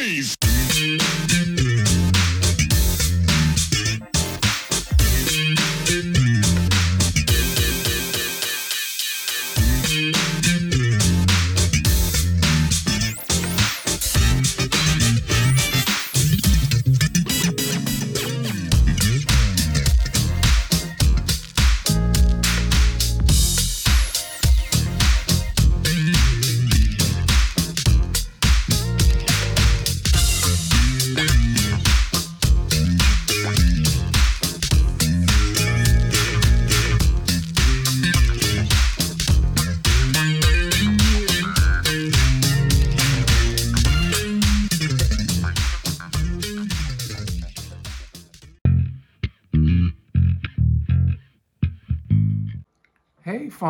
noise.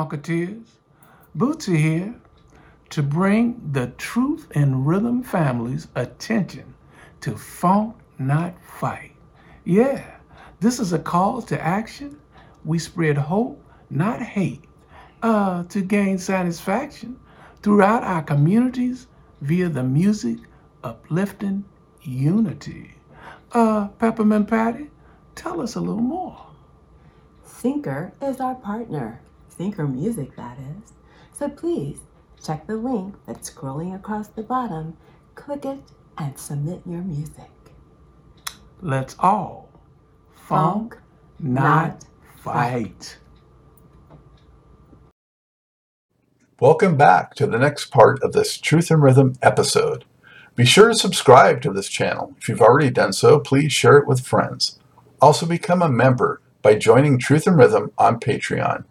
Funketeers. Bootsy here to bring the Truth in Rhythm family's attention to Funk Not Fight. Yeah, this is a call to action. We spread hope, not hate, uh, to gain satisfaction throughout our communities via the music uplifting unity. Uh, Peppermint Patty, tell us a little more. Thinker is our partner. Thinker Music, that is. So please check the link that's scrolling across the bottom, click it, and submit your music. Let's all funk, not not fight. Welcome back to the next part of this Truth in Rhythm episode. Be sure to subscribe to this channel. If you've already done so, please share it with friends. Also, become a member by joining Truth in Rhythm on Patreon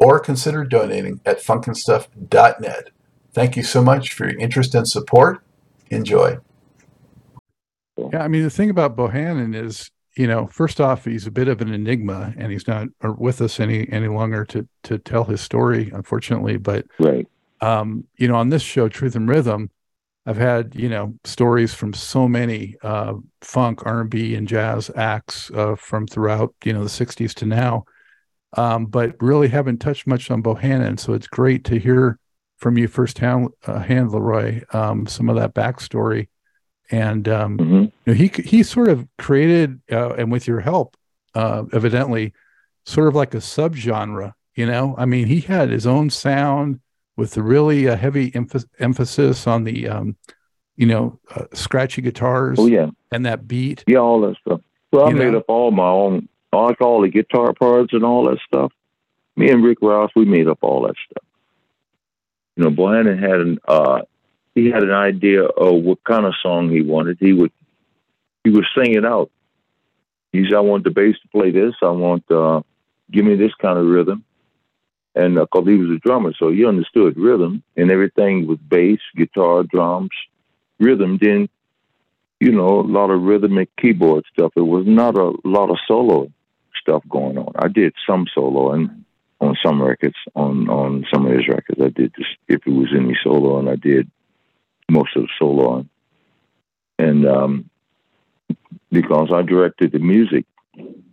or consider donating at funknstuff.net. Thank you so much for your interest and support. Enjoy. Yeah, I mean the thing about Bohannon is, you know, first off, he's a bit of an enigma, and he's not uh, with us any any longer to to tell his story, unfortunately. But Right. um, you know, on this show, Truth in Rhythm, I've had you know stories from so many uh, funk, R and B, and jazz acts uh, from throughout you know the '60s to now, um, but really haven't touched much on Bohannon. So it's great to hear from you firsthand, uh, hand Leroy, um, some of that backstory. And um, hmm you know, he he sort of created, uh, and with your help, uh, evidently, sort of like a subgenre. You know, I mean, he had his own sound with the really uh, heavy emph- emphasis on the, um, you know, uh, scratchy guitars Oh yeah. and that beat. Yeah, all that stuff. So I You made know? up all my own, like all the guitar parts and all that stuff. Me and Rick Ross, we made up all that stuff. You know, Bohannon had an, uh, he had an idea of what kind of song he wanted. He would, he would sing it out. He said, "I want the bass to play this. I want, uh, give me this kind of rhythm." And because he was a drummer, so he understood rhythm and everything with bass, guitar, drums, rhythm. Then you know, a lot of rhythmic keyboard stuff. It was not a lot of solo stuff going on. I did some solo and on some records, on on some of his records, I did this, if it was any solo, and I did most of the solo on. And um, because I directed the music,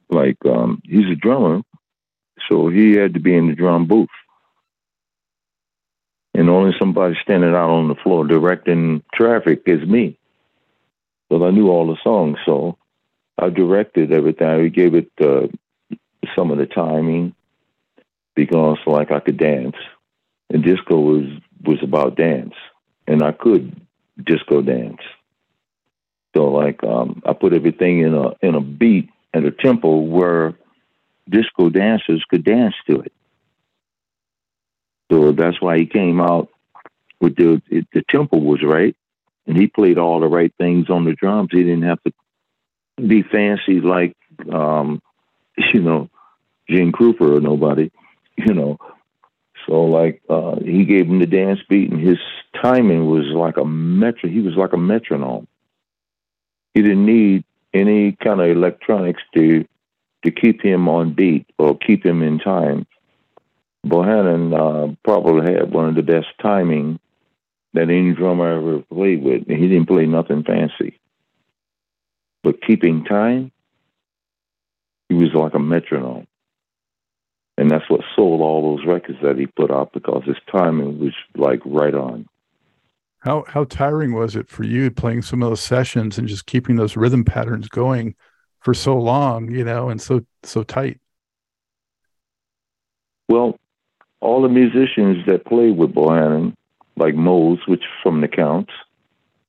like um, he's a drummer, so he had to be in the drum booth. And only somebody standing out on the floor directing traffic is me but I knew all the songs, so I directed everything. I gave it uh, some of the timing because, like, I could dance, and disco was was about dance, and I could disco dance. So, like, um, I put everything in a in a beat and a tempo where disco dancers could dance to it. So that's why he came out with the the tempo was right and he played all the right things on the drums. He didn't have to be fancy like, um, you know, Gene Krupa or nobody, you know. So like, uh, he gave him the dance beat, and his timing was like a metro. He was like a metronome. He didn't need any kind of electronics to to keep him on beat or keep him in time. Bohannon uh, probably had one of the best timing that any drummer ever played with. He didn't play nothing fancy. But keeping time, he was like a metronome. And that's what sold all those records that he put out because his timing was like right on. How how tiring was it for you playing some of those sessions and just keeping those rhythm patterns going for so long, you know, and so so tight? Well, all the musicians that played with Bohannon, like Mose, which from the Counts,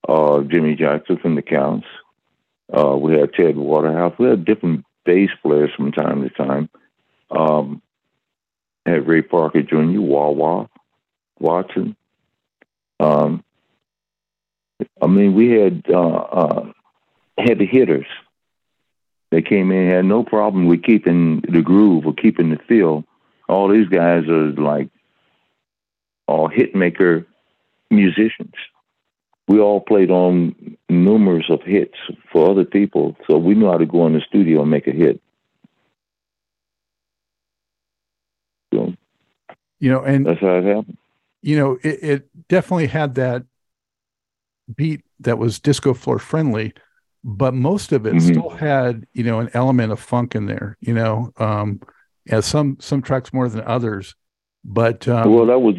uh, Jimmy Jackson from the Counts, uh, we had Ted Waterhouse. We had different bass players from time to time. Um, had Ray Parker Jr., Wah, Watson. Um, I mean, we had uh, uh, heavy hitters. They came in had no problem with keeping the groove or keeping the feel. All these guys are like all hit maker musicians. We all played on numerous of hits for other people, so we knew how to go in the studio and make a hit. So, You know, and that's how it happened. you know, it, it definitely had that beat that was disco floor friendly, but most of it Mhm. still had, you know, an element of funk in there, you know, um, yeah, some, some tracks more than others, but, um, well, that was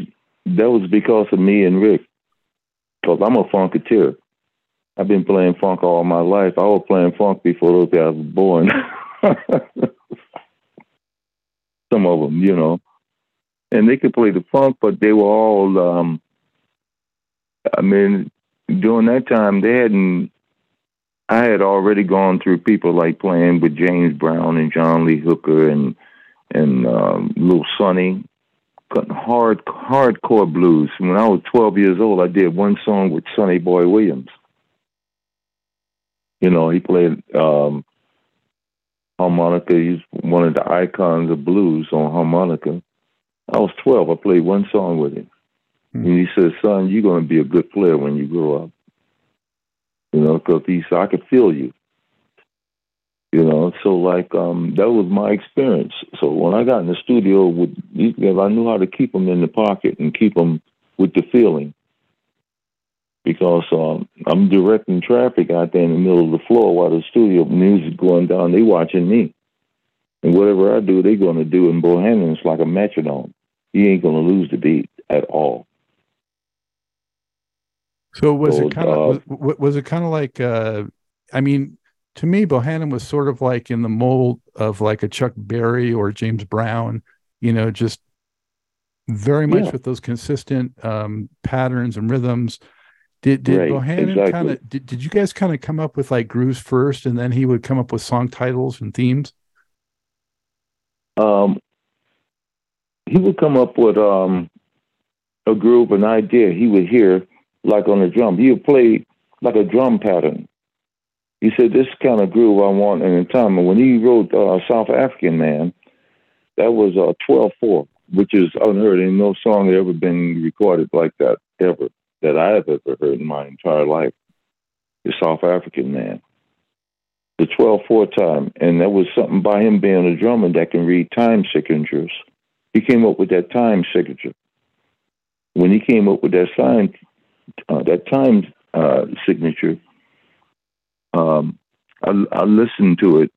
that was because of me and Rick. Because I'm a funketeer. I've been playing funk all my life. I was playing funk before those guys were born. Some of them, you know, and they could play the funk, but they were all. Um, I mean, during that time, they hadn't. I had already gone through people like playing with James Brown and John Lee Hooker and and um, Lil Sonny cutting hard hardcore blues. When I was 12 years old, I did one song with Sonny Boy Williams. You know, he played um, harmonica. He's one of the icons of blues on harmonica. I was 12. I played one song with him. Hmm. And he said, son, you're going to be a good player when you grow up. You know, because he said, I could feel you. You know, so like um, that was my experience. So when I got in the studio with these guys, I knew how to keep them in the pocket and keep them with the feeling. Because um, I'm directing traffic out there in the middle of the floor while the studio music going down. They watching me, and whatever I do, they're going to do. And Bohannon's like a metronome. He ain't going to lose the beat at all. So was So, it kind of uh, was, was it kind of like uh I mean to me Bohannon was sort of like in the mold of like a Chuck Berry or James Brown, you know, just very much Yeah. with those consistent um patterns and rhythms. Did did Right, Bohannon exactly. kind of did, did you guys kind of come up with like grooves first and then he would come up with song titles and themes? um, he would come up with um, a groove, an idea he would hear, like on the drum. He would play like a drum pattern. He said, "This kind of groove I want in time." And when he wrote uh, "South African Man," that was uh, 12-4, which is unheard. Ain't no song had ever been recorded like that ever that I have ever heard in my entire life. The South African Man the 12 4 time, and that was something by him being a drummer that can read time signatures. He came up with that time signature. When he came up with that sign, uh, that time uh, signature, um, I, I listened to it,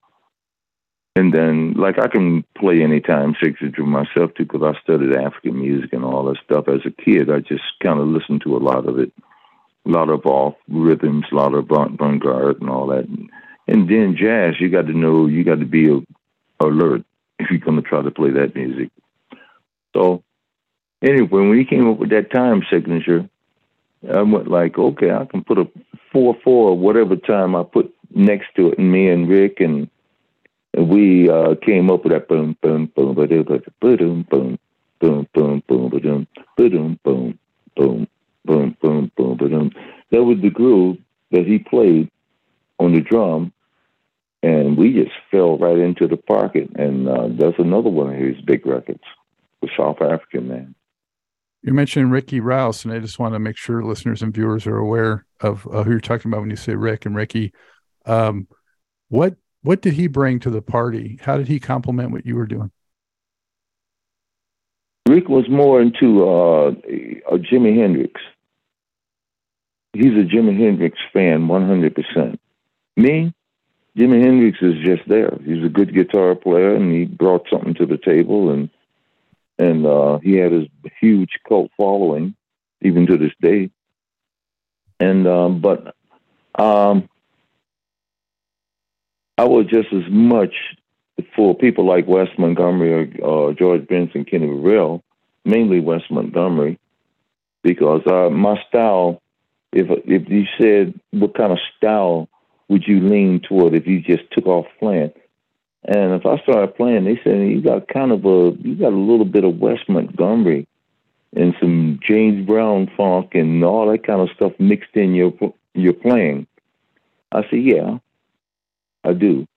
and then like I can play any time signature myself too, because I studied African music and all that stuff as a kid. I just kind of listened to a lot of it, a lot of off rhythms, a lot of avant-garde and all that. And then jazz, you got to know, you got to be alert if you're going to try to play that music. So, anyway, when he came up with that time signature, I went like, okay, I can put a four four whatever time I put next to it, and me and Rick and, and we uh, came up with that boom boom boom boom boom boom boom boom boom boom boom boom boom boom boom boom boom boom boom. That was the groove that he played on the drum, and we just fell right into the pocket. And uh, that's another one of his big records, the South African Man. You mentioned Ricky Rouse, and I just want to make sure listeners and viewers are aware of uh, who you're talking about when you say Rick and Ricky. Um, what what did he bring to the party? How did he complement what you were doing? Rick was more into uh, Jimi Hendrix. He's a Jimi Hendrix fan, 100%. Me, Jimi Hendrix is just there. He's a good guitar player, and he brought something to the table, and and uh, he had his huge cult following, even to this day. And um, but um, I was just as much for people like Wes Montgomery or uh, George Benson, Kenny Burrell, mainly Wes Montgomery, because uh, my style. If if you said what kind of style would you lean toward if you just took off playing? And if I started playing, they said you got kind of a you got a little bit of Wes Montgomery and some James Brown funk and all that kind of stuff mixed in your your playing. I said, yeah, I do,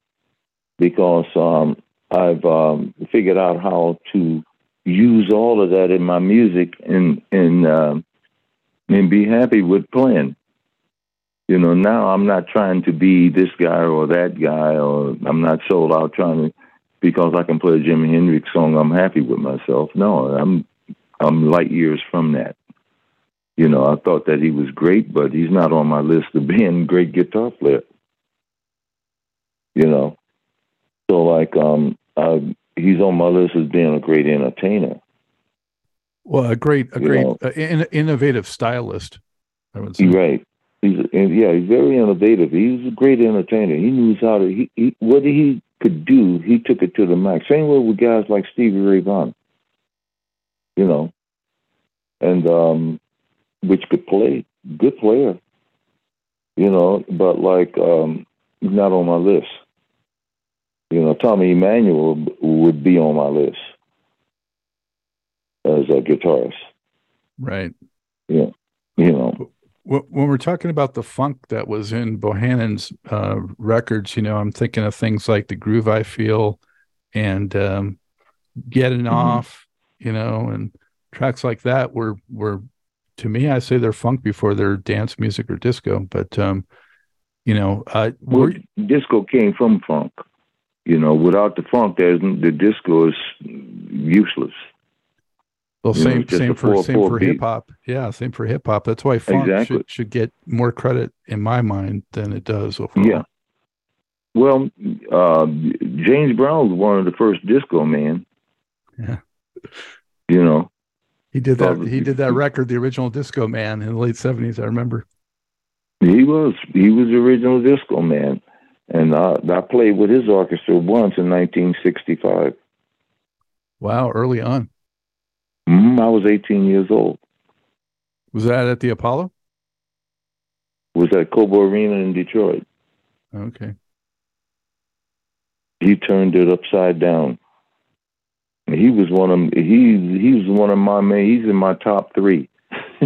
because um, I've um, figured out how to use all of that in my music and and uh, and be happy with playing. You know, now I'm not trying to be this guy or that guy, or I'm not sold out trying to because I can play a Jimi Hendrix song. I'm happy with myself. No, I'm I'm light years from that. You know, I thought that he was great, but he's not on my list of being a great guitar player. You know, so like um, uh, he's on my list as being a great entertainer. Well, a great, a great, uh, in, innovative stylist. I would say. Right. He's yeah, he's very innovative. He's a great entertainer. He knows how to. He, he what he could do, he took it to the max. Same way with guys like Stevie Ray Vaughan you know, and um, which could play, good player, you know, but like um, not on my list. You know, Tommy Emmanuel would be on my list as a guitarist. Right. Yeah. You know. When we're talking about the funk that was in Bohannon's uh, records, you know, I'm thinking of things like the groove I feel and um, getting mm-hmm. off you know, and tracks like that were were to me, I say they're funk before they're dance music or disco. But um, you know, uh, well, disco came from funk. You know, without the funk, there's the disco is useless. Well, same know, same for same for hip hop. Yeah, same for hip hop. That's why funk exactly. should, should get more credit in my mind than it does overall. Yeah. Well, uh, James Brown was one of the first disco men. Yeah. You know, he did that. he did that record, the original Disco Man, in the late seventies. I remember. He was he was the original Disco Man, and I, I played with his orchestra once in 1965. Wow, early on. Mm, I was 18 years old. Was that at the Apollo? Was at Cobo Arena in Detroit. Okay. He turned it upside down. He was one of he he was one of my man. He's in my top three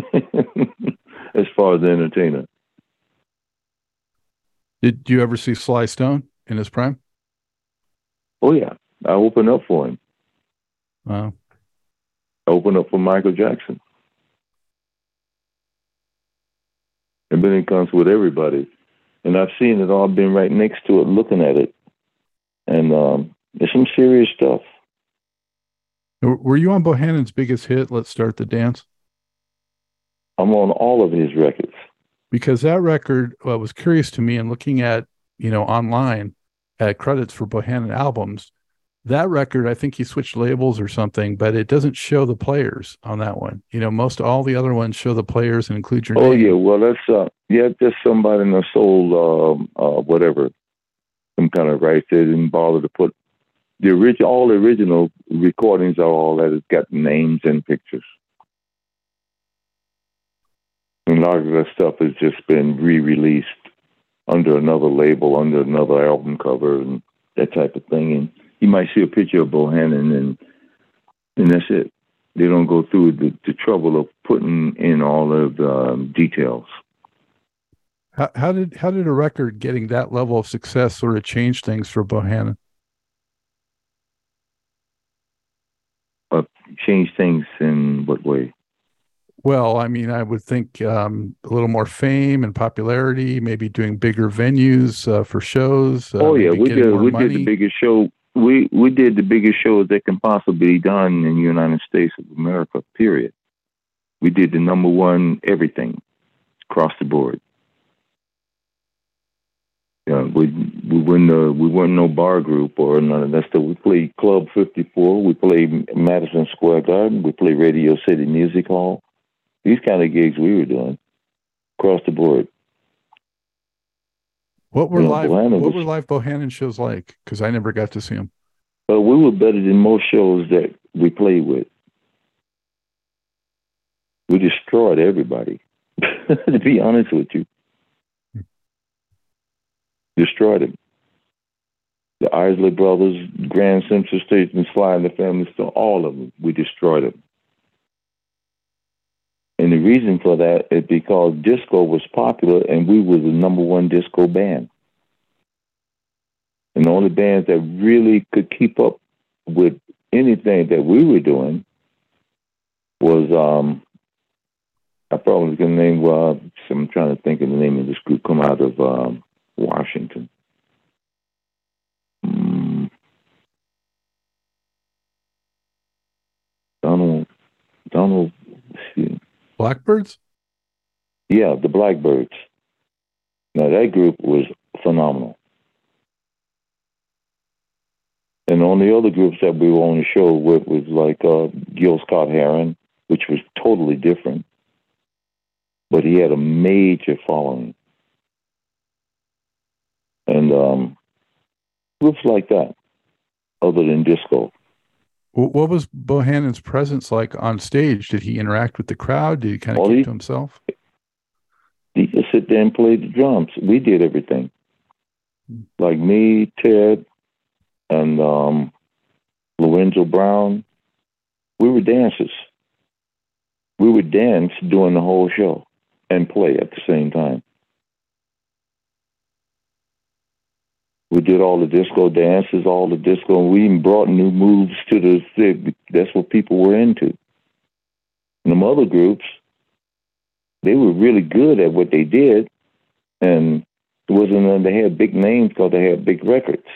as far as the entertainer. Did you ever see Sly Stone in his prime? Oh yeah, I opened up for him. Wow. I opened up for Michael Jackson. And then it comes with everybody. And I've seen it all, been right next to it, looking at it. And um, it's some serious stuff. Were you on Bohannon's biggest hit, Let's Start the Dance? I'm on all of his records. Because that record uh, was curious to me and looking at, you know, online at credits for Bohannon albums. That record, I think he switched labels or something, but it doesn't show the players on that one. You know, most all the other ones show the players and include your oh, name. yeah. Well, that's, uh, yeah, just somebody in the soul, um, uh, whatever, some kind of right. They didn't bother to put the original, all the original recordings are all that. It's got names and pictures. And a lot of that stuff has just been re-released under another label, under another album cover, and that type of thing. And you might see a picture of Bohannon, and and that's it. They don't go through the, the trouble of putting in all of the um, details. How, how did how did a record getting that level of success sort of change things for Bohannon? change things in what way? Well, I mean, I would think um, a little more fame and popularity, maybe doing bigger venues uh, for shows. Uh, oh yeah, we did. We money. did the biggest show. We we did the biggest show that can possibly be done in the United States of America. Period. We did the number one everything across the board. Yeah, we we weren't we weren't no bar group or none of that stuff. We played Club Fifty Four. We played Madison Square Garden. We played Radio City Music Hall. These kind of gigs we were doing. across the board. What were live? Bohannon What were live Bohannon shows like? Because I never got to see them. But we were better than most shows that we played with. We destroyed everybody. to be honest with you, destroyed them. The Isley Brothers, Graham Central Station, Sly and the Family Stone, all of them, we destroyed them. And the reason for that is because disco was popular and we were the number one disco band. And the only bands that really could keep up with anything that we were doing was um I probably can name uh I'm trying to think of the name of this group come out of um Washington. Mm. Donald Donald Blackbyrds? yeah, the Blackbyrds. Now that group was phenomenal. And on the other groups that we were on the show with was like uh, Gil Scott Heron, which was totally different. But he had a major following. And um, groups like that, other than disco. Wh- What was Bohannon's presence like on stage? Did he interact with the crowd? Did he kind of Well, keep he- to himself? He just sit there and play the drums. We did everything. Like me, Ted, and um, Lorenzo Brown. We were dancers. We would dance during the whole show and play at the same time. We did all the disco dances, all the disco, and we even brought new moves to the. Thing. That's what people were into. And them other groups, they were really good at what they did, and it wasn't they had big names because they had big records.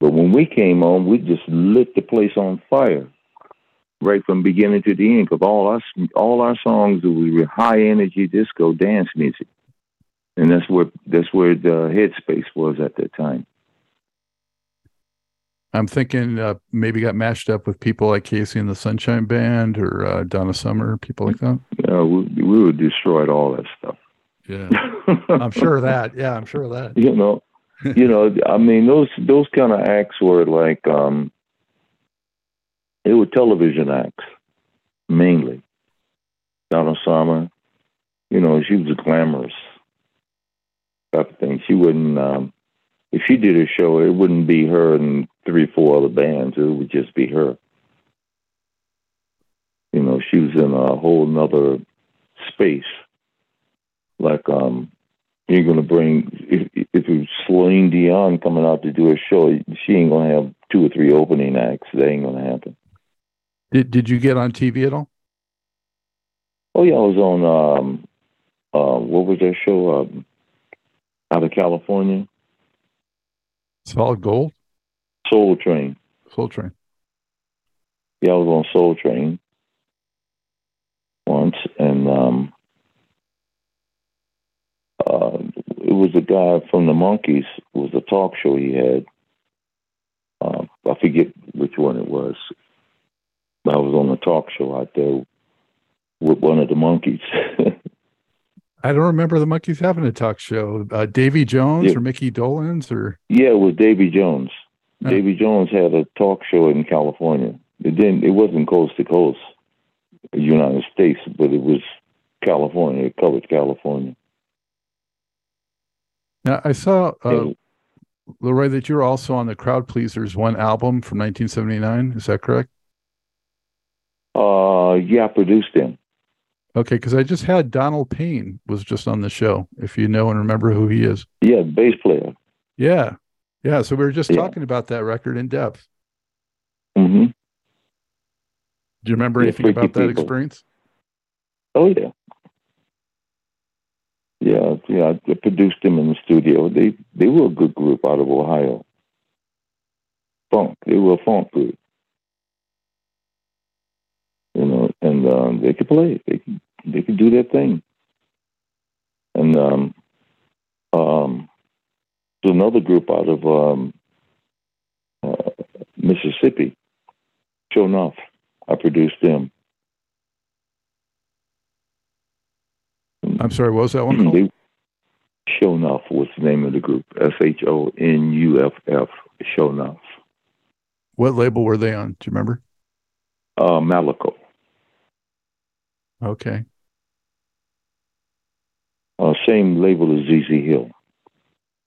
But when we came on, we just lit the place on fire, right from beginning to the end. Because all our all our songs were high energy disco dance music, and that's where that's where the headspace was at that time. I'm thinking uh, maybe got mashed up with people like KC and the Sunshine Band or uh, Donna Summer, people like that. Yeah, we, we would destroyed all that stuff. Yeah, I'm sure of that. Yeah, I'm sure of that. you know you know i mean those those kind of acts were like um they were television acts mainly donna summer you know she was glamorous type of thing she wouldn't um if she did a show it wouldn't be her and three four other bands it would just be her you know she was in a whole nother space like um you're gonna bring if if it's Celine Dion coming out to do a show, she ain't gonna have two or three opening acts. That ain't gonna happen. Did Did you get on TV at all? Oh yeah, I was on um uh what was that show um out of California? Solid Gold, Soul Train. Soul Train. Yeah, I was on Soul Train once and um uh it was a guy from the Monkees. It was a talk show he had. Uh, I forget which one it was. I was on a talk show out there with one of the monkeys. I don't remember the Monkeys having a talk show. Uh, Davy Jones Yeah. or Mickey Dolenz or yeah, it was Davy Jones. Oh. Davy Jones had a talk show in California. It didn't. It wasn't coast to coast, United States, but it was California. It covered California. now I saw uh, Yeah. Leroy that you were also on the Crowd Pleasers one album from 1979. Is that correct? Uh, yeah, I produced them. Okay, because I just had Donald Payne was just on the show. If you know and remember who he is, Yeah, bass player. yeah, yeah. So we were just Yeah. talking about that record in depth. hmm Do you remember Yeah, anything about that People. experience? Oh yeah. Yeah, yeah. I produced them in the studio. They they were a good group out of Ohio. Funk. They were a funk group. You know, and um, they could play. They could they could do their thing. And um, um, there's another group out of um, uh, Mississippi. Sure enough, I produced them. I'm sorry, what was that one called? They, Shonuff was the name of the group. S H O N U F F. Shonuff. What label were they on? Do you remember? Uh, Malaco. Okay. Uh, same label as ZZ Hill.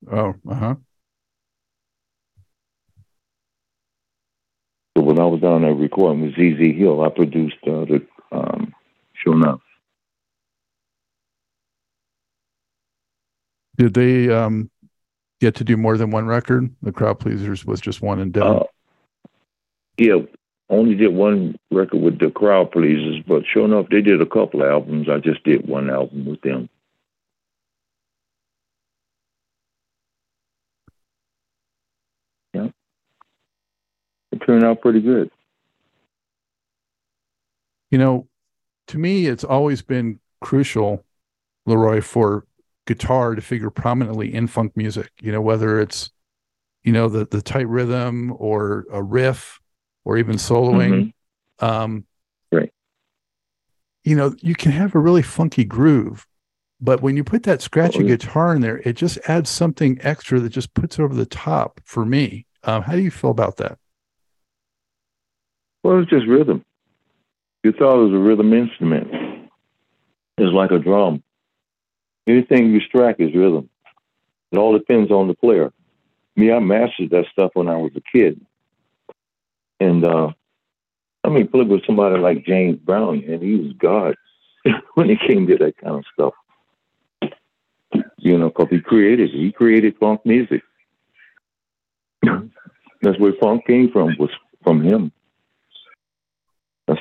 Oh, uh huh. So when I was down there recording with ZZ Hill, I produced uh, the um, Shonuff. Did they um, get to do more than one record? The Crowd Pleasers was just one and done. Uh, yeah, only did one record with the Crowd Pleasers, but sure enough, they did a couple albums. I just did one album with them. Yeah, it turned out pretty good. you know, to me, it's always been crucial, Leroy, for guitar to figure prominently in funk music. You know, whether it's you know the the tight rhythm or a riff or even soloing. Um, Right. You know, you can have a really funky groove, but when you put that scratchy Oh, yeah. guitar in there, it just adds something extra that just puts over the top for me. Um, how do you feel about that? Well, it's just rhythm. Guitar is a rhythm instrument. It's like a drum. Anything you strike is rhythm. It all depends on the player. Me, I mastered that stuff when I was a kid. And uh, I mean, played with somebody like James Brown, and he was God when it came to that kind of stuff. You know, because he created he created funk music. That's where funk came from was from him.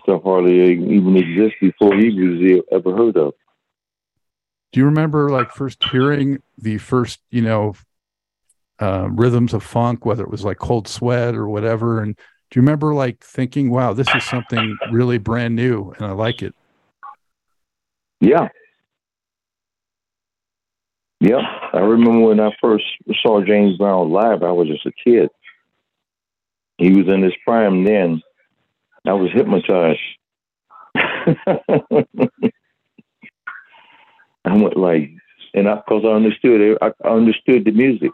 Stuff hardly even exists before he was ever heard of. Do you remember like first hearing the first, you know, uh, rhythms of funk, whether it was like Cold Sweat or whatever? And do you remember like thinking, wow, this is something really brand new and I like it? Yeah. Yeah. I remember when I first saw James Brown live, I was just a kid. He was in his prime then. I was hypnotized. I went like, and I, cause I understood it, I, I understood the music.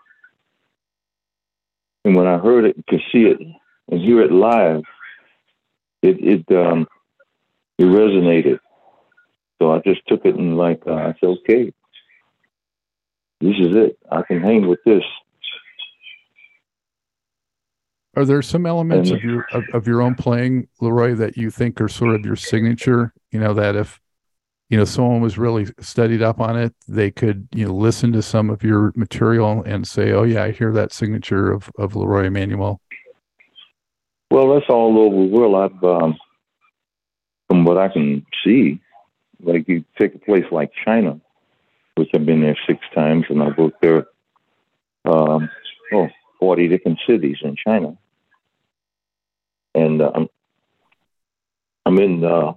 And when I heard it, could see it and hear it live, it, it, um, it resonated. So I just took it and like uh, I said, okay, this is it. I can hang with this. Are there some elements of your of, of your own playing, Leroy, that you think are sort of your signature? You know, that if you know someone was really studied up on it, they could you know listen to some of your material and say, "Oh yeah, I hear that signature of of Leroy Emmanuel." Well, that's all over the world. I've, um, from what I can see, like you take a place like China, which I've been there six times, and I've worked there, um, oh, 40 different cities in China. And uh, I'm, in uh,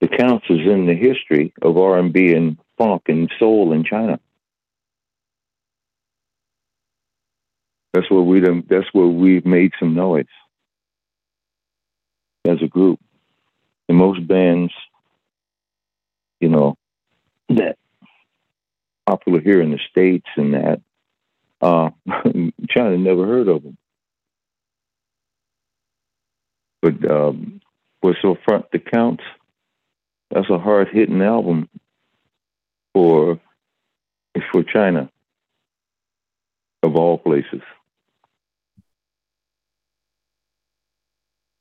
the counts is in the history of R&B and funk and soul in China. That's where we that's where we've made some noise as a group. And most bands, you know, that popular here in the states and that, uh, China never heard of them. But um, what's so front the counts? That's a hard hitting album for for China, of all places.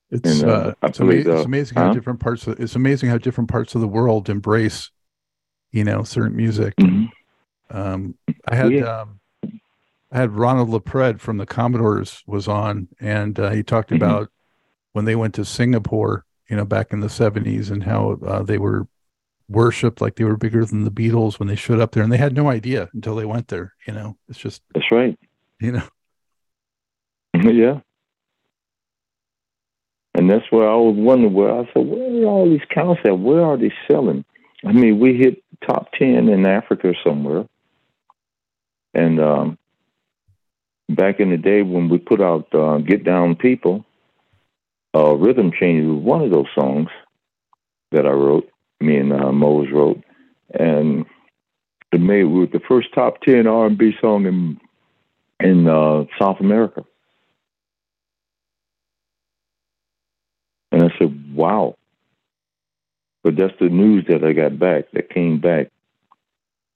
It's And, uh, uh, it's, ama- played, uh, it's amazing how huh? different parts of it's amazing how different parts of the world embrace, you know, certain music. Mhm. Um, I had Yeah. um, I had Ronald LaPread from the Commodores was on, and uh, he talked Mhm. about when they went to Singapore, you know, back in the seventies, and how uh, they were worshipped like they were bigger than the Beatles when they showed up there, and they had no idea until they went there. You know, it's just That's right. you know, yeah. And that's where I was wondering where I said, where are all these counts at? Where are they selling? I mean, we hit top ten in Africa somewhere. And um, back in the day when we put out uh, "Get Down People," uh, "Rhythm Change" was one of those songs that I wrote. Me and uh, Mose wrote, and it made were the first top ten R and B song in in uh, South America. And I said, "Wow!" But that's the news that I got back. That came back,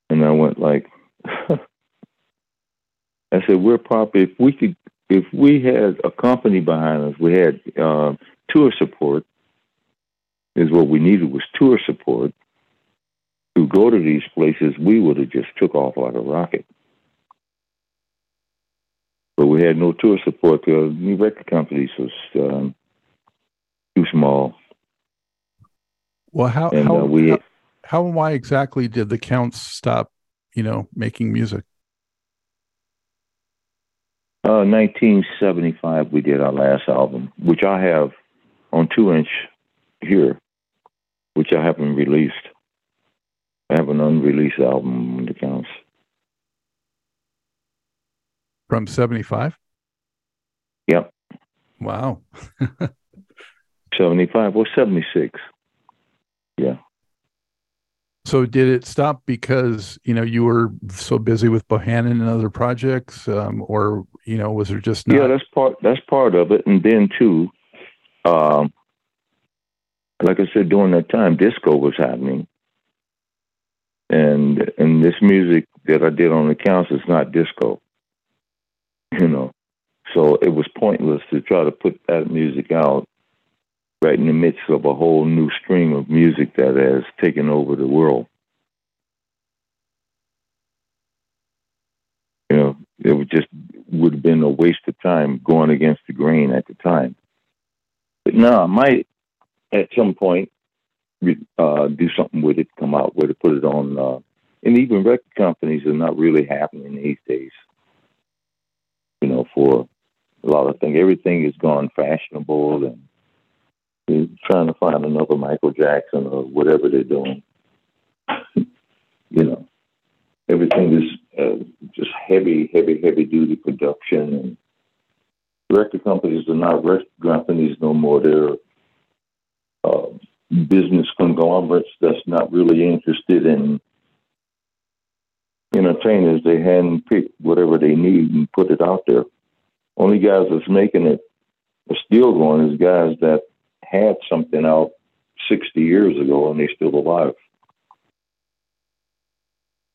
and I went like, I said, "We're probably if we could, if we had a company behind us, we had uh, tour support. Is what we needed was tour support to go to these places. We would have just took off like a rocket." But we had no tour support because the record companies was um, too small. Well, how And, how, uh, we- how how and why exactly did the Counts stop, you know, making music? Uh, 1975, we did our last album, which I have on two inch here, which I haven't released. I have an unreleased album on the counts. From 75? Yep, Wow. 75 or 76. So did it stop because, you know, you were so busy with Bohannon and other projects um, or, you know, was there just not Yeah, that's part. That's part of it. And then too, um, like I said, during that time, disco was happening, and and this music that I did on the counts is not disco. You know, so it was pointless to try to put that music out right in the midst of a whole new stream of music that has taken over the world. You know, it would just would have been a waste of time going against the grain at the time. But now I might, at some point, uh, do something with it, come out with it, put it on. Uh, and even record companies are not really happening these days. You know, for a lot of things, everything has gone fashionable, and they're trying to find another Michael Jackson or whatever they're doing. you know, everything is uh, just heavy, heavy, heavy duty production, and record companies are not record companies no more. They're uh, business conglomerates that's not really interested in entertainers. They handpick whatever they need and put it out there. Only guys that's making it are still going is guys that had something out 60 years ago and they're still alive.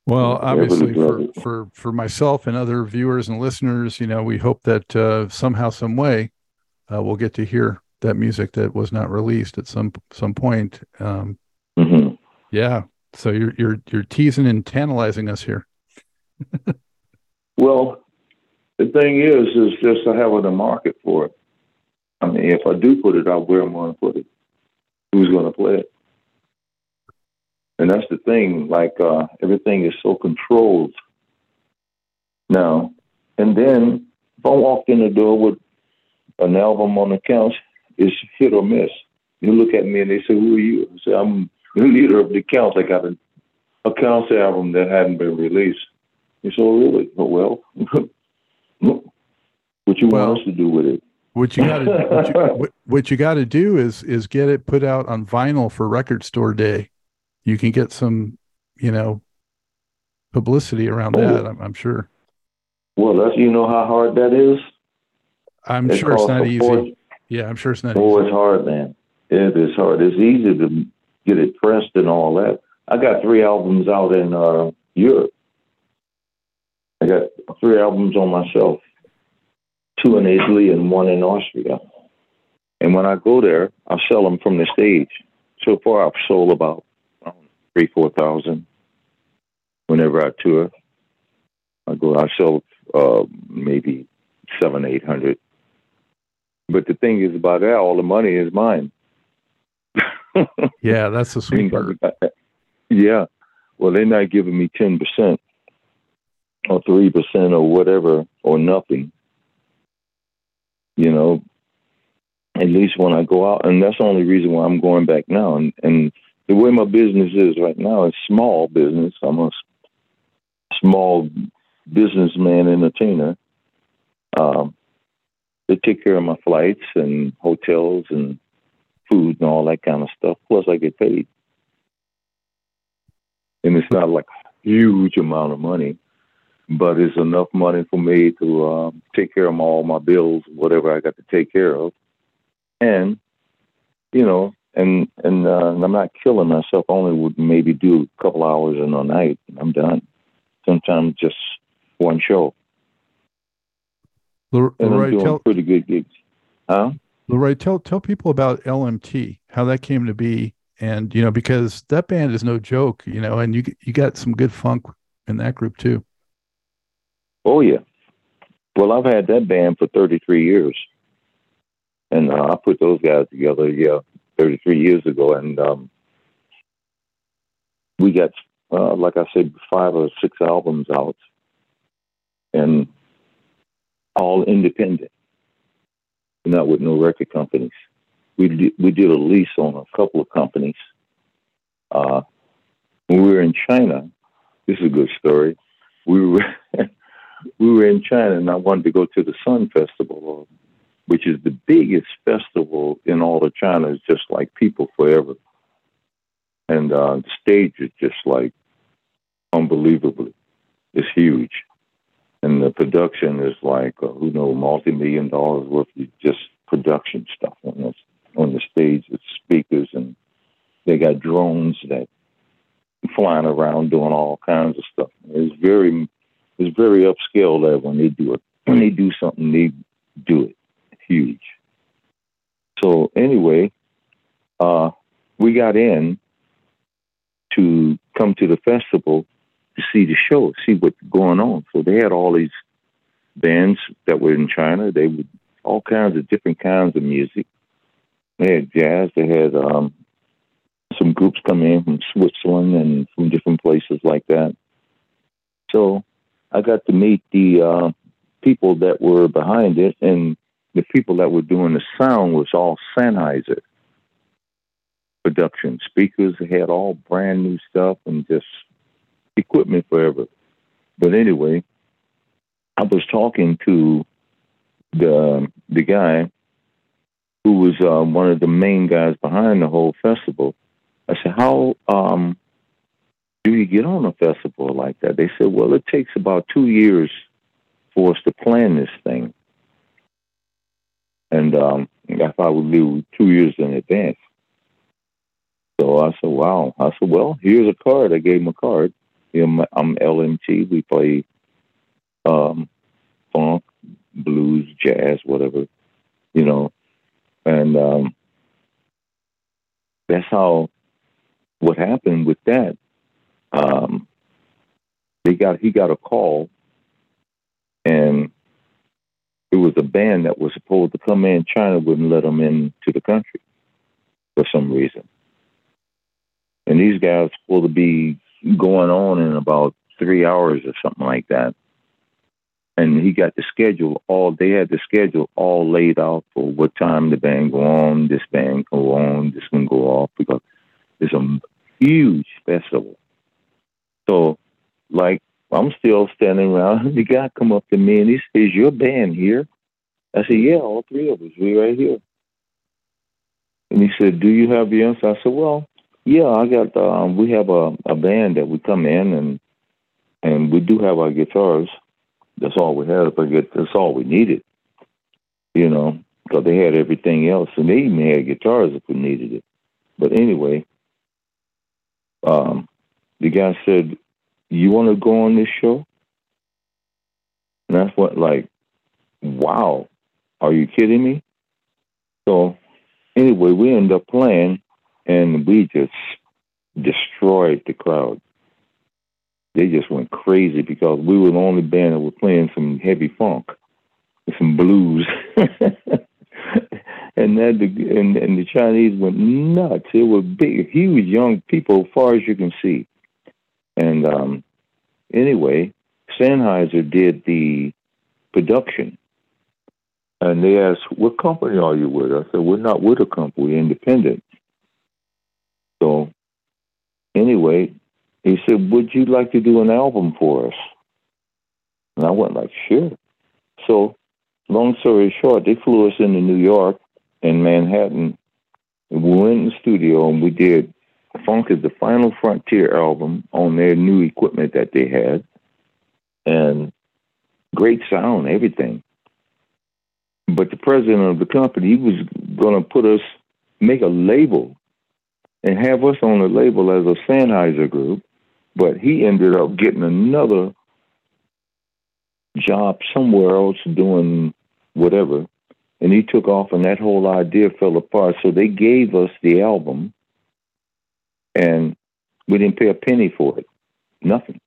Well, obviously, for, for for myself and other viewers and listeners, you know, we hope that uh, somehow, some way, uh, we'll get to hear that music that was not released at some some point. Um, hmm yeah. So you're you're you're teasing and tantalizing us here. Well, the thing is, is just to have a market for it. I mean, if I do put it out, where am I going to put it? Who's going to play it? And that's the thing. Like uh, everything is so controlled now. And then if I walk in the door with an album on the couch, it's hit or miss. You look at me and they say, "Who are you?" I say, "I'm the leader of the count. I got a, a count album that hadn't been released." You say, "Oh, really? Oh, well, what you Well- want us to do with it?" What you got to what you, what, what you got to do is is get it put out on vinyl for Record Store Day. You can get some, you know, publicity around Oh. that. I'm, I'm sure. Well, that's you know how hard that is. I'm sure it's not easy. fortune. Yeah, I'm sure it's not Oh, easy. it's hard, man. It is hard. It's easy to get it pressed and all that. I got three albums out in uh, Europe. I got three albums on myself, two in Italy and one in Austria. And when I go there, I sell them from the stage. So far, I've sold about um, three, four thousand. Whenever I tour, I go. I sell uh, maybe seven, eight hundred. But the thing is about that, all the money is mine. Yeah, that's the sweet part. yeah. Well, they're not giving me 10% or 3% or whatever or nothing. You know, at least when I go out, and that's the only reason why I'm going back now. And, and the way my business is right now is small business. I'm a small businessman entertainer. Um, they take care of my flights and hotels and food and all that kind of stuff. Plus, I get paid. and it's not like a huge amount of money, but it's enough money for me to um, take care of all my bills, whatever I got to take care of, and you know, and and uh, I'm not killing myself. I only would maybe do a couple hours in a night, and I'm done. Sometimes just one show. L- and Leroy, I'm doing tell, pretty good gigs. Huh? Leroy, tell tell people about LMT, how that came to be, and you know because that band is no joke, you know, and you you got some good funk in that group too. Oh yeah. Well, I've had that band for 33 years, and uh, I put those guys together, yeah, 33 years ago, and um, we got, uh, like I said, five or six albums out, and all independent, not with no record companies. We did, we did a lease on a couple of companies. Uh, when we were in China, this is a good story. We were we were in China, and I wanted to go to the Sun Festival, which is the biggest festival in all of China. It's just like People Forever, and uh, the stage is just like unbelievably. It's huge, and the production is like uh, who knows multi-million dollars worth of just production stuff on this on the stage with speakers, and they got drones that flying around doing all kinds of stuff. It's very it's very upscale that when they do it when they do something they do it huge. So anyway, uh, we got in to come to the festival to see the show, see what's going on. So they had all these bands that were in China. They would all kinds of different kinds of music. They had jazz. They had um, some groups coming in from Switzerland and from different places like that. So I got to meet the uh, people that were behind it, and the people that were doing the sound was all Sennheiser production. Speakers had all brand new stuff and just equipment forever. But anyway, I was talking to the the guy who was uh, one of the main guys behind the whole festival. I said, "How um, do you get on a festival like that?" They said, "Well, it takes about two years for us to plan this thing, and um, I thought we'd do two years in advance." So I said, "Wow!" I said, "Well, here's a card." I gave him a card. Know, I'm LMT. We play um, funk, blues, jazz, whatever, you know, and um, that's how. What happened with that? Um, they got he got a call, and it was a band that was supposed to come in. China wouldn't let them into the country for some reason, and these guys were supposed to be going on in about three hours or something like that. And he got the schedule all. They had the schedule all laid out for what time the band go on, this band go on, this one go off because it's a huge festival. So, like, I'm still standing around. The guy come up to me and he says, "Is your band here?" I said, "Yeah, all three of us. We right here." And he said, "Do you have the answer?" I said, "Well, yeah, I got. Um, we have a, a band that we come in and and we do have our guitars. That's all we had. But that's all we needed, you know, because they had everything else, and they even had guitars if we needed it. But anyway, um, the guy said, "You want to go on this show?" And that's what, like, wow, are you kidding me? So anyway, we end up playing and we just destroyed the crowd. They just went crazy because we were the only band that was playing some heavy funk, some blues, and that the and, and the Chinese went nuts. It were big, huge young people, as far as you can see. And um, anyway, Sennheiser did the production. And they asked, What company are you with? I said, We're not with a company, we're independent. So, anyway, he said, "Would you like to do an album for us?" And I went like, "Sure." So, long story short, they flew us into New York and Manhattan. And we went in the studio and we did Funk is the Final Frontier album on their new equipment that they had, and great sound, everything. But the president of the company, he was going to put us, make a label, and have us on the label as a Sennheiser group. But he ended up getting another job somewhere else doing whatever. And he took off, and that whole idea fell apart. So they gave us the album, and we didn't pay a penny for it. Nothing.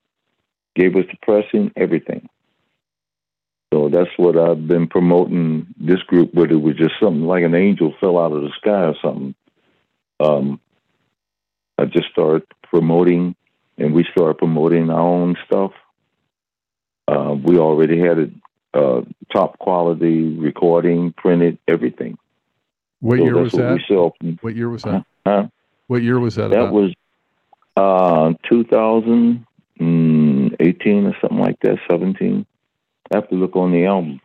Gave us the pressing, everything. So that's what I've been promoting this group, but it was just something like an angel fell out of the sky or something. Um, I just started promoting, and we started promoting our own stuff. Uh, we already had it uh, top quality recording, printed, everything. What So year was that? What year was that? Huh? What year was that? That about? was uh, 2018 or something like that, 17. I have to look on the album.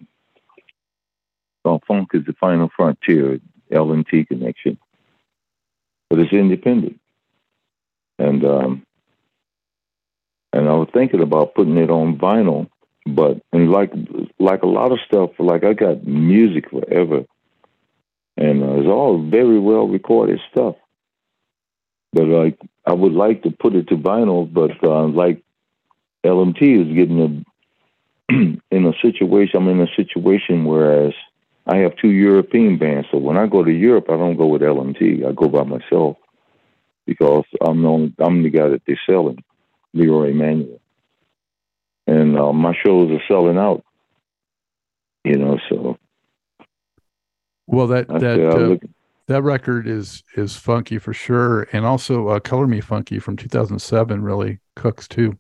So Funk is the Final Frontier, LMT connection. But it's independent. And um, and I was thinking about putting it on vinyl, but and like like a lot of stuff, like I got music forever, and uh, it's all very well recorded stuff. But like I would like to put it to vinyl, but uh, like LMT is getting a in a situation. I'm in a situation whereas I have two European bands, so when I go to Europe, I don't go with LMT. I go by myself because I'm the only, I'm the guy that they're selling, Leroy Emmanuel, and uh, my shows are selling out. You know, so well, that that uh, that record is is funky for sure, and also uh, "Color Me Funky" from 2007 really cooks too.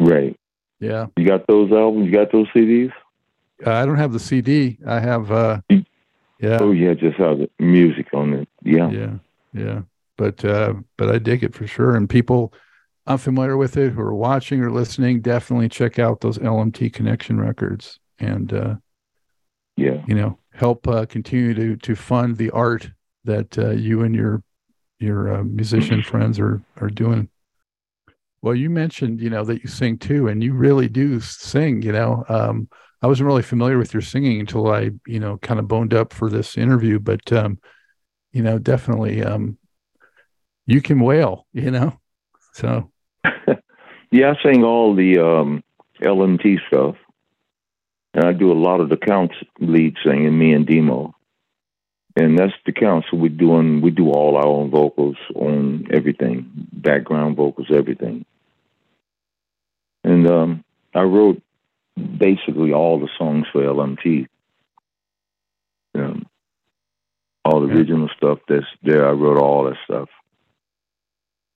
right. Yeah, You got those albums? You got those CDs? uh, I don't have the CD. I have. uh. Yeah, Oh yeah, just have the music on it. Yeah. yeah, yeah. But uh but I dig it for sure, and people unfamiliar with it who are watching or listening definitely check out those LMT Connection records, and uh, yeah. you know help uh, continue to to fund the art that uh, you and your your uh, musician friends are are doing. Well, you mentioned you know that you sing too, and you really do sing. You know, um, I wasn't really familiar with your singing until I you know kind of boned up for this interview, but um, you know definitely um, you can wail. You know, so Yeah, I sing all the um, LMT stuff, and I do a lot of the counts lead singing. Me and Demo, and that's the count. So we're doing we do all our own vocals on everything, background vocals, everything. And um, I wrote basically all the songs for LMT. Um, all the Yeah. original stuff that's there, I wrote all that stuff.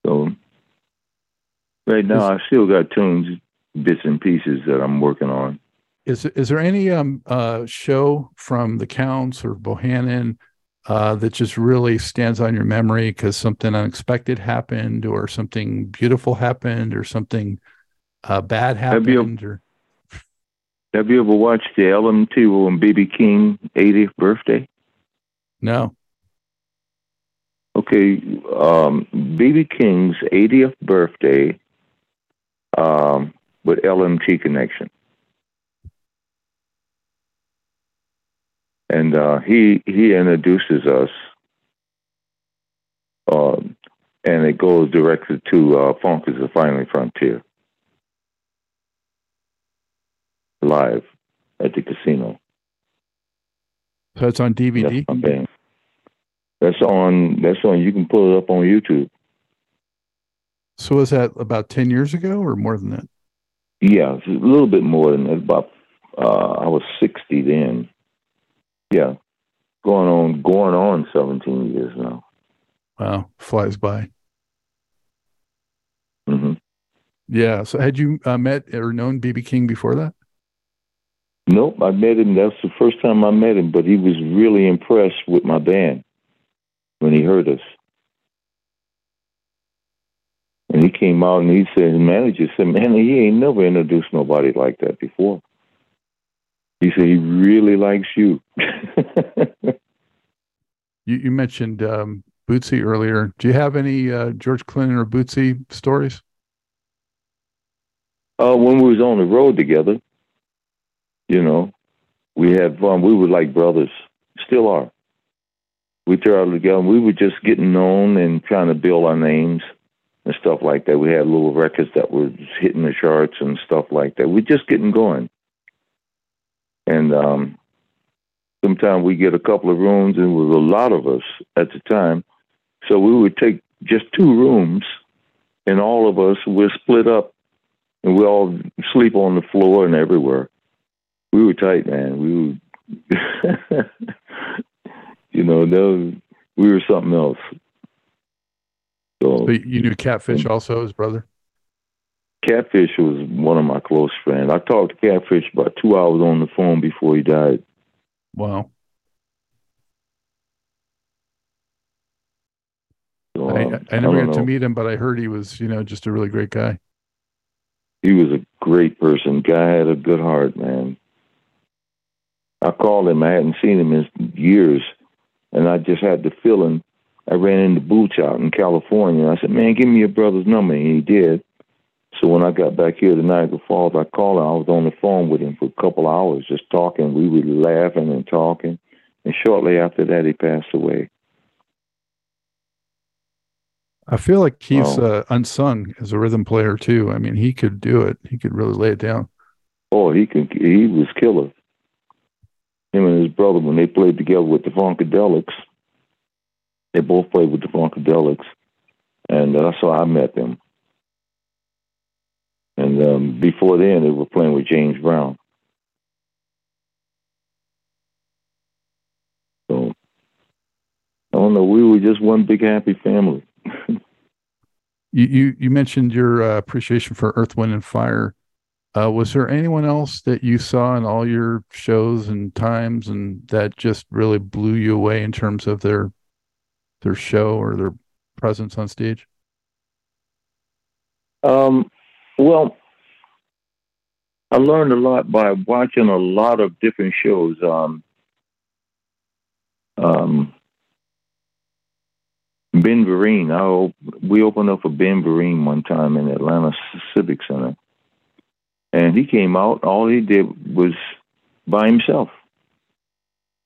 So right now, I still got tunes, bits and pieces that I'm working on. Is is there any um uh show from the Counts or Bohannon uh that just really stands on your memory because something unexpected happened or something beautiful happened or something uh bad Have you- happened or Have you ever watched the LMT on BB King 80th birthday? no Okay, um, BB King's 80th birthday um, with LMT connection. And uh, he he introduces us, um, and it goes directly to uh, Funk is the Final Frontier live at the casino. so it's on That's DVD band. That's on. That's on. You can pull it up on YouTube. so was that about 10 years ago or more than that Yeah, a little bit more than that. About uh, I was sixty then. Yeah, going on going on seventeen years now. wow flies by Mm-hmm. yeah so had you uh, met or known BB King before that Nope, I met him. That's the first time I met him, but he was really impressed with my band when he heard us. And he came out and he said, his manager said, man, he ain't never introduced nobody like that before. He said he really likes you. you, you mentioned um Bootsy earlier. Do you have any uh, George Clinton or Bootsy stories? Uh, when we was on the road together, you know, we had fun. We were like brothers, still are. We traveled together. We were just getting known and trying to build our names and stuff like that. We had little records that were hitting the charts and stuff like that. We're just getting going. And um, sometimes we get a couple of rooms, and there was a lot of us at the time. So we would take just two rooms, and all of us were split up, and we all sleep on the floor and everywhere. We were tight, man. We were, you know, was, we were something else. So, so you knew Catfish also, his brother. Catfish was one of my close friends. I talked to Catfish about two hours on the phone before he died. Wow. So, I, um, I, never I got to meet him, but I heard he was, you know, just a really great guy. He was a great person. Guy had a good heart, man. I called him. I hadn't seen him in years, and I just had the feeling. I ran into Boots out in California. I said, "Man, give me your brother's number," and he did. So when I got back here to Niagara Falls, I called him. I was on the phone with him for a couple hours, just talking. We were laughing and talking, and shortly after that, he passed away. I feel like he's oh. uh, unsung as a rhythm player too. I mean, he could do it. He could really lay it down. Oh, he could. He was killer. Him and his brother, when they played together with the Funkadelics, they both played with the Funkadelics, and that's how I met them. And um, before then, they were playing with James Brown. So I don't know. We were just one big happy family. you, you, you mentioned your uh, appreciation for Earth, Wind, and Fire. Uh, was there anyone else that you saw in all your shows and times, and that just really blew you away in terms of their their show or their presence on stage? Um, well, I learned a lot by watching a lot of different shows. Um, um, Ben Vereen, I, we opened up for Ben Vereen one time in Atlanta Civic Center, and he came out. All he did was by himself,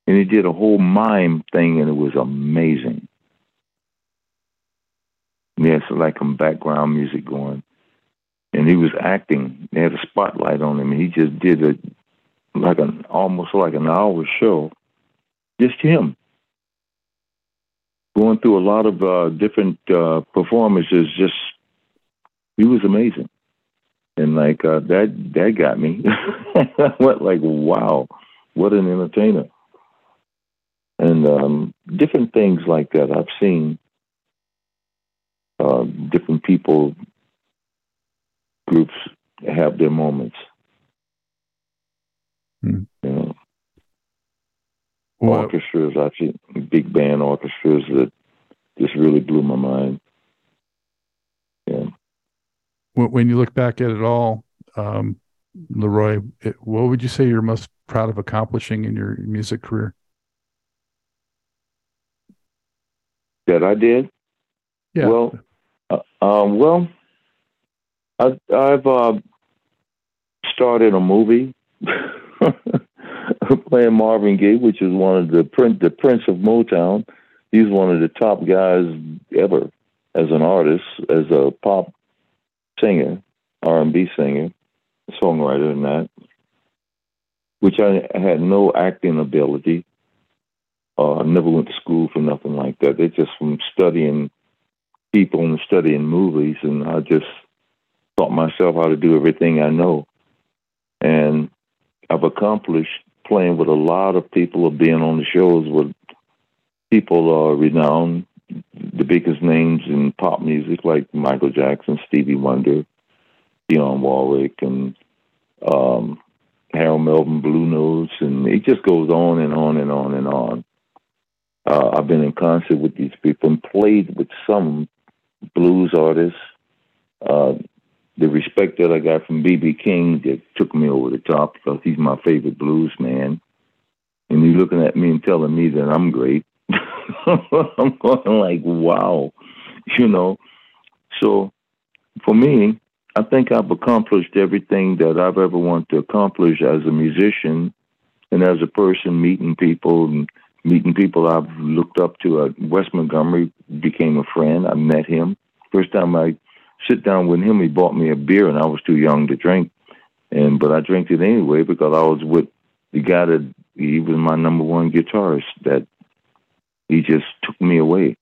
and he did a whole mime thing, and it was amazing. He had some like some background music going and he was acting. They had a spotlight on him, and he just did a like an almost like an hour show, just him going through a lot of uh, different uh, performances. Just he was amazing, and like uh, that that got me. I went like, wow, what an entertainer, and um, different things like that. I've seen uh, different people groups have their moments. Hmm. You know, well, orchestras, I've seen big band orchestras that just really blew my mind. Yeah. When you look back at it all, um, Leroy, it, what would you say you're most proud of accomplishing in your music career? That I did. Yeah. Well, uh, um, well, I, I've uh, started a movie playing Marvin Gaye, which is one of the prince, the Prince of Motown. He's one of the top guys ever as an artist, as a pop singer, R and B singer, songwriter, and that. Which I, had no acting ability. Uh, I never went to school for nothing like that. They just from studying people and studying movies, and I just taught myself how to do everything I know. And I've accomplished playing with a lot of people or being on the shows with people uh, renowned, the biggest names in pop music like Michael Jackson, Stevie Wonder, Dionne Warwick, and um, Harold Melvin Blue Notes, and it just goes on and on and on and on. Uh, I've been in concert with these people and played with some blues artists, uh, the respect that I got from BB King that took me over the top because he's my favorite blues man. And he's looking at me and telling me that I'm great. I'm going like, wow, you know. So for me, I think I've accomplished everything that I've ever wanted to accomplish as a musician and as a person, meeting people and meeting people I've looked up to. Wes Montgomery became a friend. I met him. First time I sit down with him, he bought me a beer, and I was too young to drink. And but I drank it anyway because I was with the guy that he was my number one guitarist. That he just took me away.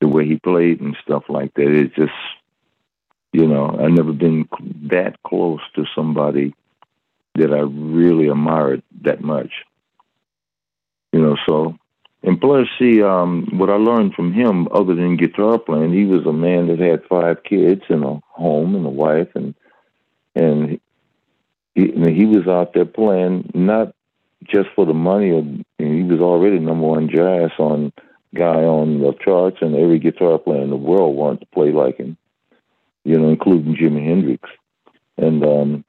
The way he played and stuff like that. It just, you know, I've never been that close to somebody that I really admired that much. You know, so and plus, see, um, what I learned from him, other than guitar playing, he was a man that had five kids and a home and a wife, and and he, and he was out there playing not just for the money. Or, he was already number one jazz on guy on the charts, and every guitar player in the world wanted to play like him. You know, including Jimi Hendrix, and um,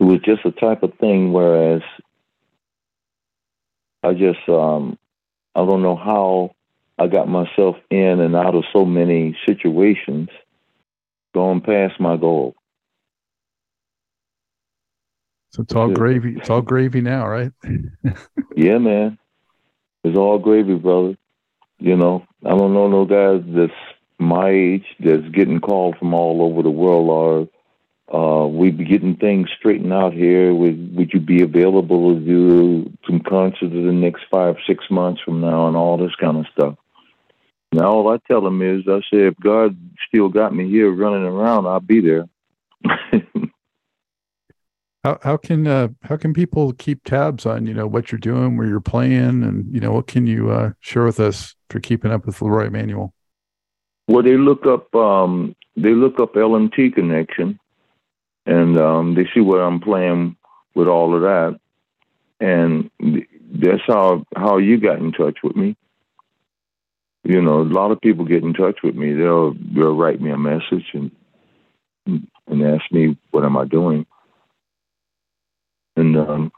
it was just a type of thing. Whereas I just um, I don't know how I got myself in and out of so many situations, going past my goal. So it's all gravy. It's all gravy now, right? yeah, man. It's all gravy, brother. You know, I don't know no guys that's my age that's getting called from all over the world or uh, we be getting things straightened out here. Would would you be available to do some concerts in the next five, six months from now, and all this kind of stuff? Now, all I tell them is, I say, if God still got me here running around, I'll be there. how how can uh, how can people keep tabs on you know what you're doing, where you're playing, and you know what can you uh, share with us for keeping up with Leroy Emmanuel? Well, they look up um, they look up LMT Connection and um, they see what I'm playing with all of that, and that's how how you got in touch with me. You know, a lot of people get in touch with me. They'll they'll write me a message and and ask me what am I doing, and um,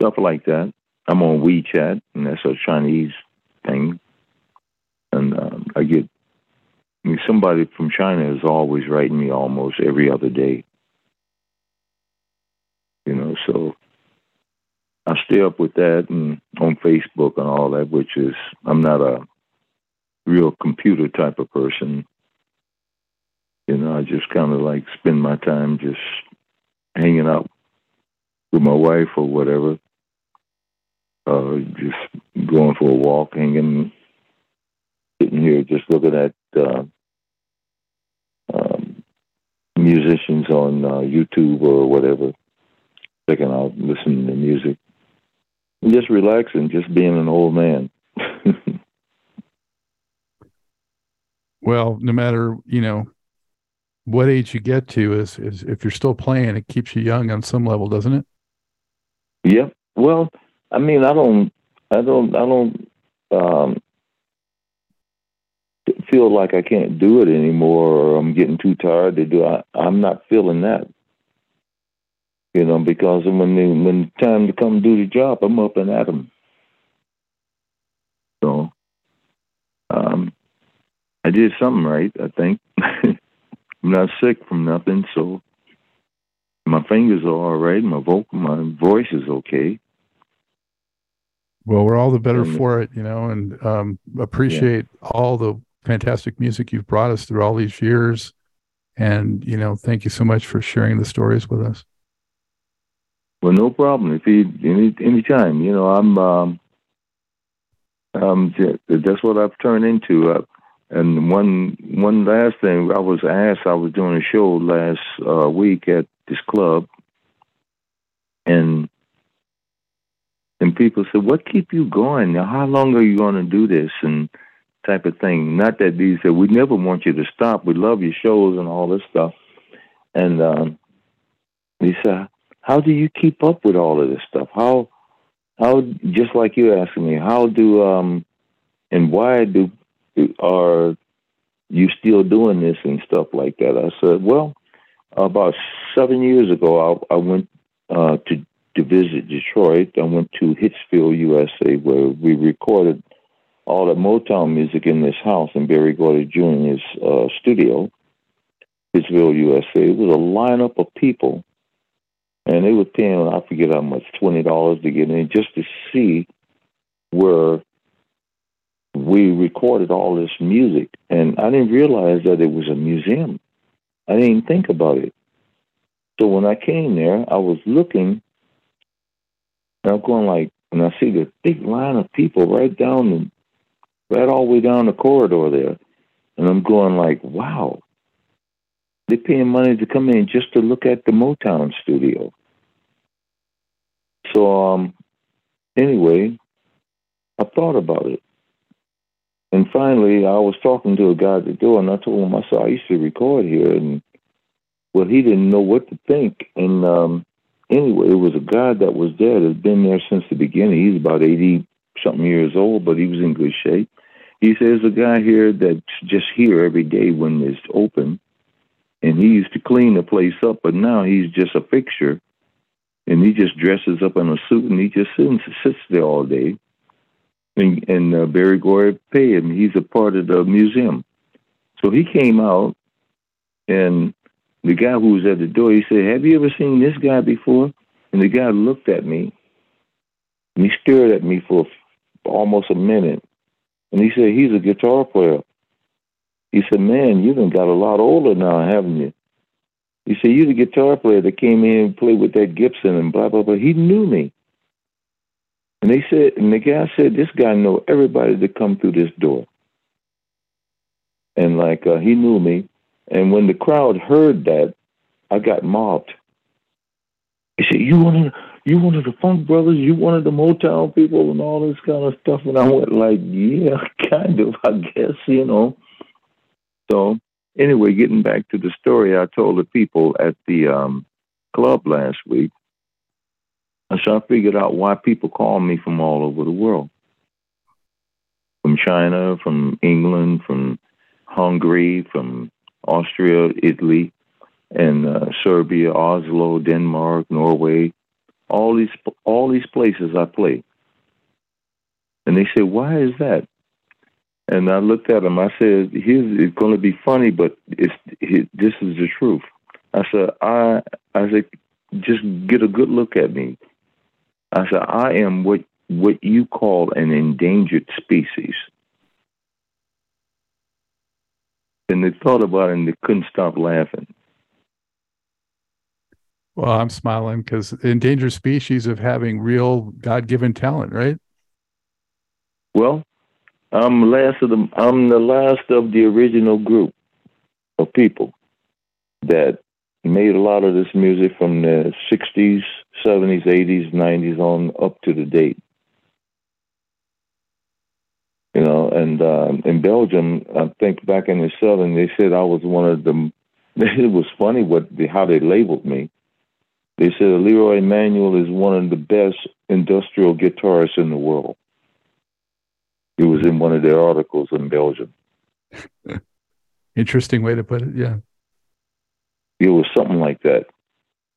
stuff like that. I'm on WeChat, and that's a Chinese thing, and um, I get I mean, somebody from China is always writing me almost every other day. You know, so I stay up with that and on Facebook and all that, which is I'm not a real computer type of person. You know, I just kind of like spend my time just hanging out with my wife or whatever. Uh, just going for a walk, hanging, sitting here, just looking at uh, um, musicians on uh, YouTube or whatever, checking out, listening to music, and just relaxing, just being an old man. well, no matter you know what age you get to, is is if you're still playing, it keeps you young on some level, doesn't it? Yep. Well, I mean, I don't, I don't, I don't. Um, feel like I can't do it anymore or I'm getting too tired to do. I, I'm not feeling that. You know, because when the when time to come do the job, I'm up and at 'em. So, um, I did something right, I think. I'm not sick from nothing, so my fingers are all right. My vocal, my voice is okay. Well, we're all the better and, for it, you know, and um, appreciate yeah. all the fantastic music you've brought us through all these years. And, you know, thank you so much for sharing the stories with us. Well, no problem. If you, need any, time, you know, I'm, um, um, that's what I've turned into. Uh, and one, one last thing, I was asked, I was doing a show last uh, week at this club, and and people said, "What keep you going? How long are you going to do this?" And type of thing. Not that these said we never want you to stop. We love your shows and all this stuff. And um, he said, "How do you keep up with all of this stuff? How, how just like you asking me, how do um, and why do are you still doing this and stuff like that?" I said, "Well, about seven years ago, I, I went uh, to to visit Detroit. I went to Hitsville, USA, where we recorded all the Motown music in this house in Berry Gordy Jr.'s uh, studio, Hitsville, USA. It was a lineup of people, and they were paying, I forget how much, $20 to get in just to see where we recorded all this music. And I didn't realize that it was a museum. I didn't think about it. So when I came there, I was looking, and I'm going like, and I see the big line of people right down the right all the way down the corridor there. And I'm going like, wow, they're paying money to come in just to look at the Motown studio. So, um, anyway, I thought about it. And finally, I was talking to a guy at the door, and I told him, I said, I used to record here. And, well, he didn't know what to think. And um, anyway, it was a guy that was there that had been there since the beginning. He's about 80 something years old, but he was in good shape. He says a guy here that's just here every day when it's open, and he used to clean the place up, but now he's just a fixture, and he just dresses up in a suit and he just sits, sits there all day. And, and uh, Berry Gordy pay him. He's a part of the museum. So he came out, and the guy who was at the door, he said, "Have you ever seen this guy before?" And the guy looked at me, and he stared at me for almost a minute. And he said, he's a guitar player. He said, man, you have got a lot older now, haven't you? He said, you're the guitar player that came in and played with that Gibson and blah, blah, blah. He knew me. And they said, and the guy said, this guy know everybody that come through this door. And like, uh, he knew me. And when the crowd heard that, I got mobbed. He said, you want to, you one of the Funk Brothers, you one of the Motown people, and all this kind of stuff. And I went like, yeah, kind of, I guess, you know. So anyway, getting back to the story, I told the people at the um, club last week. So I figured out why people call me from all over the world, from China, from England, from Hungary, from Austria, Italy, and uh, Serbia, Oslo, Denmark, Norway, all these all these places I play. And they say, "Why is that?" And I looked at him. I said, "Here's it's going to be funny, but it's it, this is the truth." I said, "I I said, just get a good look at me." I said, "I am what what you call an endangered species." And they thought about it and they couldn't stop laughing. Well, I'm smiling because endangered species of having real God given talent, right? Well, I'm last of the I'm the last of the original group of people that made a lot of this music from the 60s, 70s, 80s, 90s on up to the date. You know, and uh, in Belgium, I think back in the 70s, they said I was one of the. It was funny what how they labeled me. They said Leroy Emmanuel is one of the best industrial guitarists in the world. It was in one of their articles in Belgium. Interesting way to put it. Yeah. It was something like that.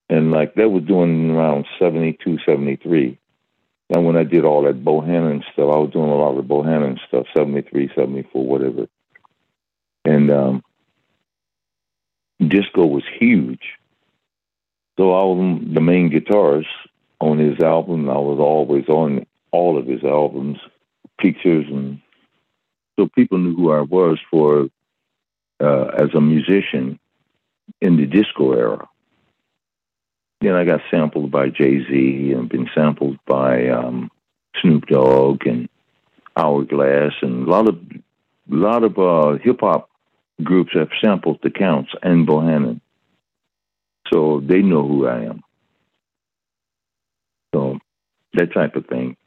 And like that was doing around 72, 73. And when I did all that Bohannon stuff, I was doing a lot of the Bohannon stuff, 73, 74, whatever. And um, disco was huge. So I was the main guitarist on his album. I was always on all of his albums, pictures, and so people knew who I was for uh, as a musician in the disco era. Then I got sampled by Jay Z and been sampled by um, Snoop Dogg and Hourglass and a lot of a lot of uh, hip hop groups have sampled the Counts and Bohannon. So they know who I am. So that type of thing.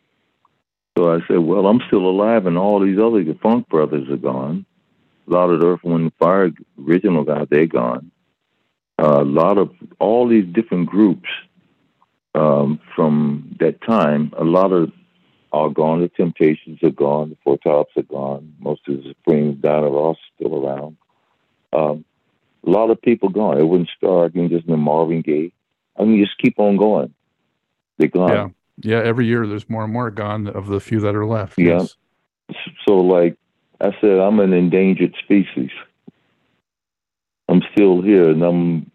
So I said, well, I'm still alive, and all these other Funk brothers are gone. A lot of the Earth, Wind, Fire original guys, they're gone. Uh, a lot of all these different groups um, from that time, a lot of are gone. The Temptations are gone. The Four Tops are gone. Most of the Supremes, Diana Ross, still around. Um, a lot of people gone. It wouldn't start. I can just Marvin Gaye. I mean, just keep on going. They're gone. Yeah. Yeah. Every year there's more and more gone of the few that are left. Yeah. Yes. So, like I said, I'm an endangered species. I'm still here, and I'm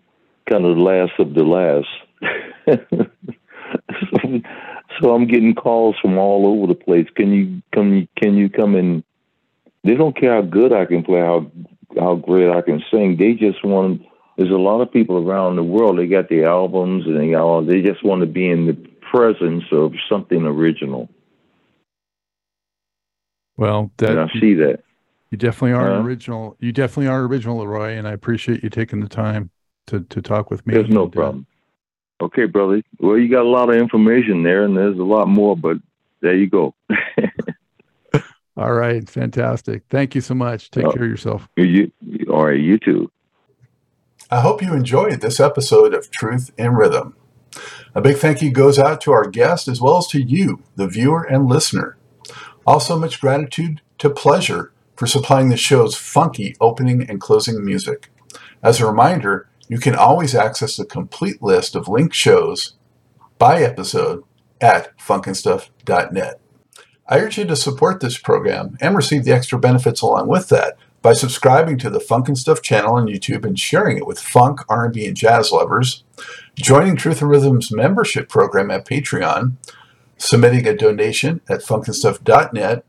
kind of the last of the last. so, so I'm getting calls from all over the place. Can you come? Can you come and? They don't care how good I can play, how how great I can sing. They just want. There's a lot of people around the world. They got the albums, and they all. They just want to be in the presence of something original. Well, and I see that. you definitely are Uh-huh. original. You definitely are original, Leroy, and I appreciate you taking the time to to talk with me. There's no And, uh, problem. Okay, brother. Well, you got a lot of information there, and there's a lot more, but there you go. all right. Fantastic. Thank you so much. Take Oh. care of yourself. you, all right, you too. I hope you enjoyed this episode of Truth in Rhythm. A big thank you goes out to our guest as well as to you, the viewer and listener. Also, much gratitude to Pleasure for supplying the show's funky opening and closing music. As a reminder, you can always access the complete list of linked shows by episode at funknstuff.net. I urge you to support this program and receive the extra benefits along with that by subscribing to the Funk Stuff channel on YouTube and sharing it with funk, R&B, and jazz lovers, joining Truth in Rhythm's membership program at Patreon, submitting a donation at funknstuff.net,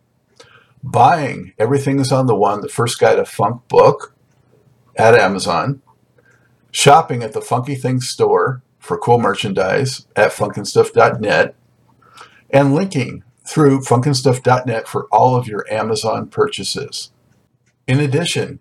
buying Everything is on the One, the first guide to funk book at Amazon, shopping at the Funky Things store for cool merchandise at funknstuff.net, and linking through funknstuff.net for all of your Amazon purchases. In addition,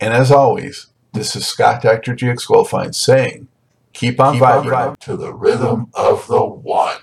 and as always, this is Scott Dr. GX Goldfine saying, keep on Keep on vibing to the rhythm of the one.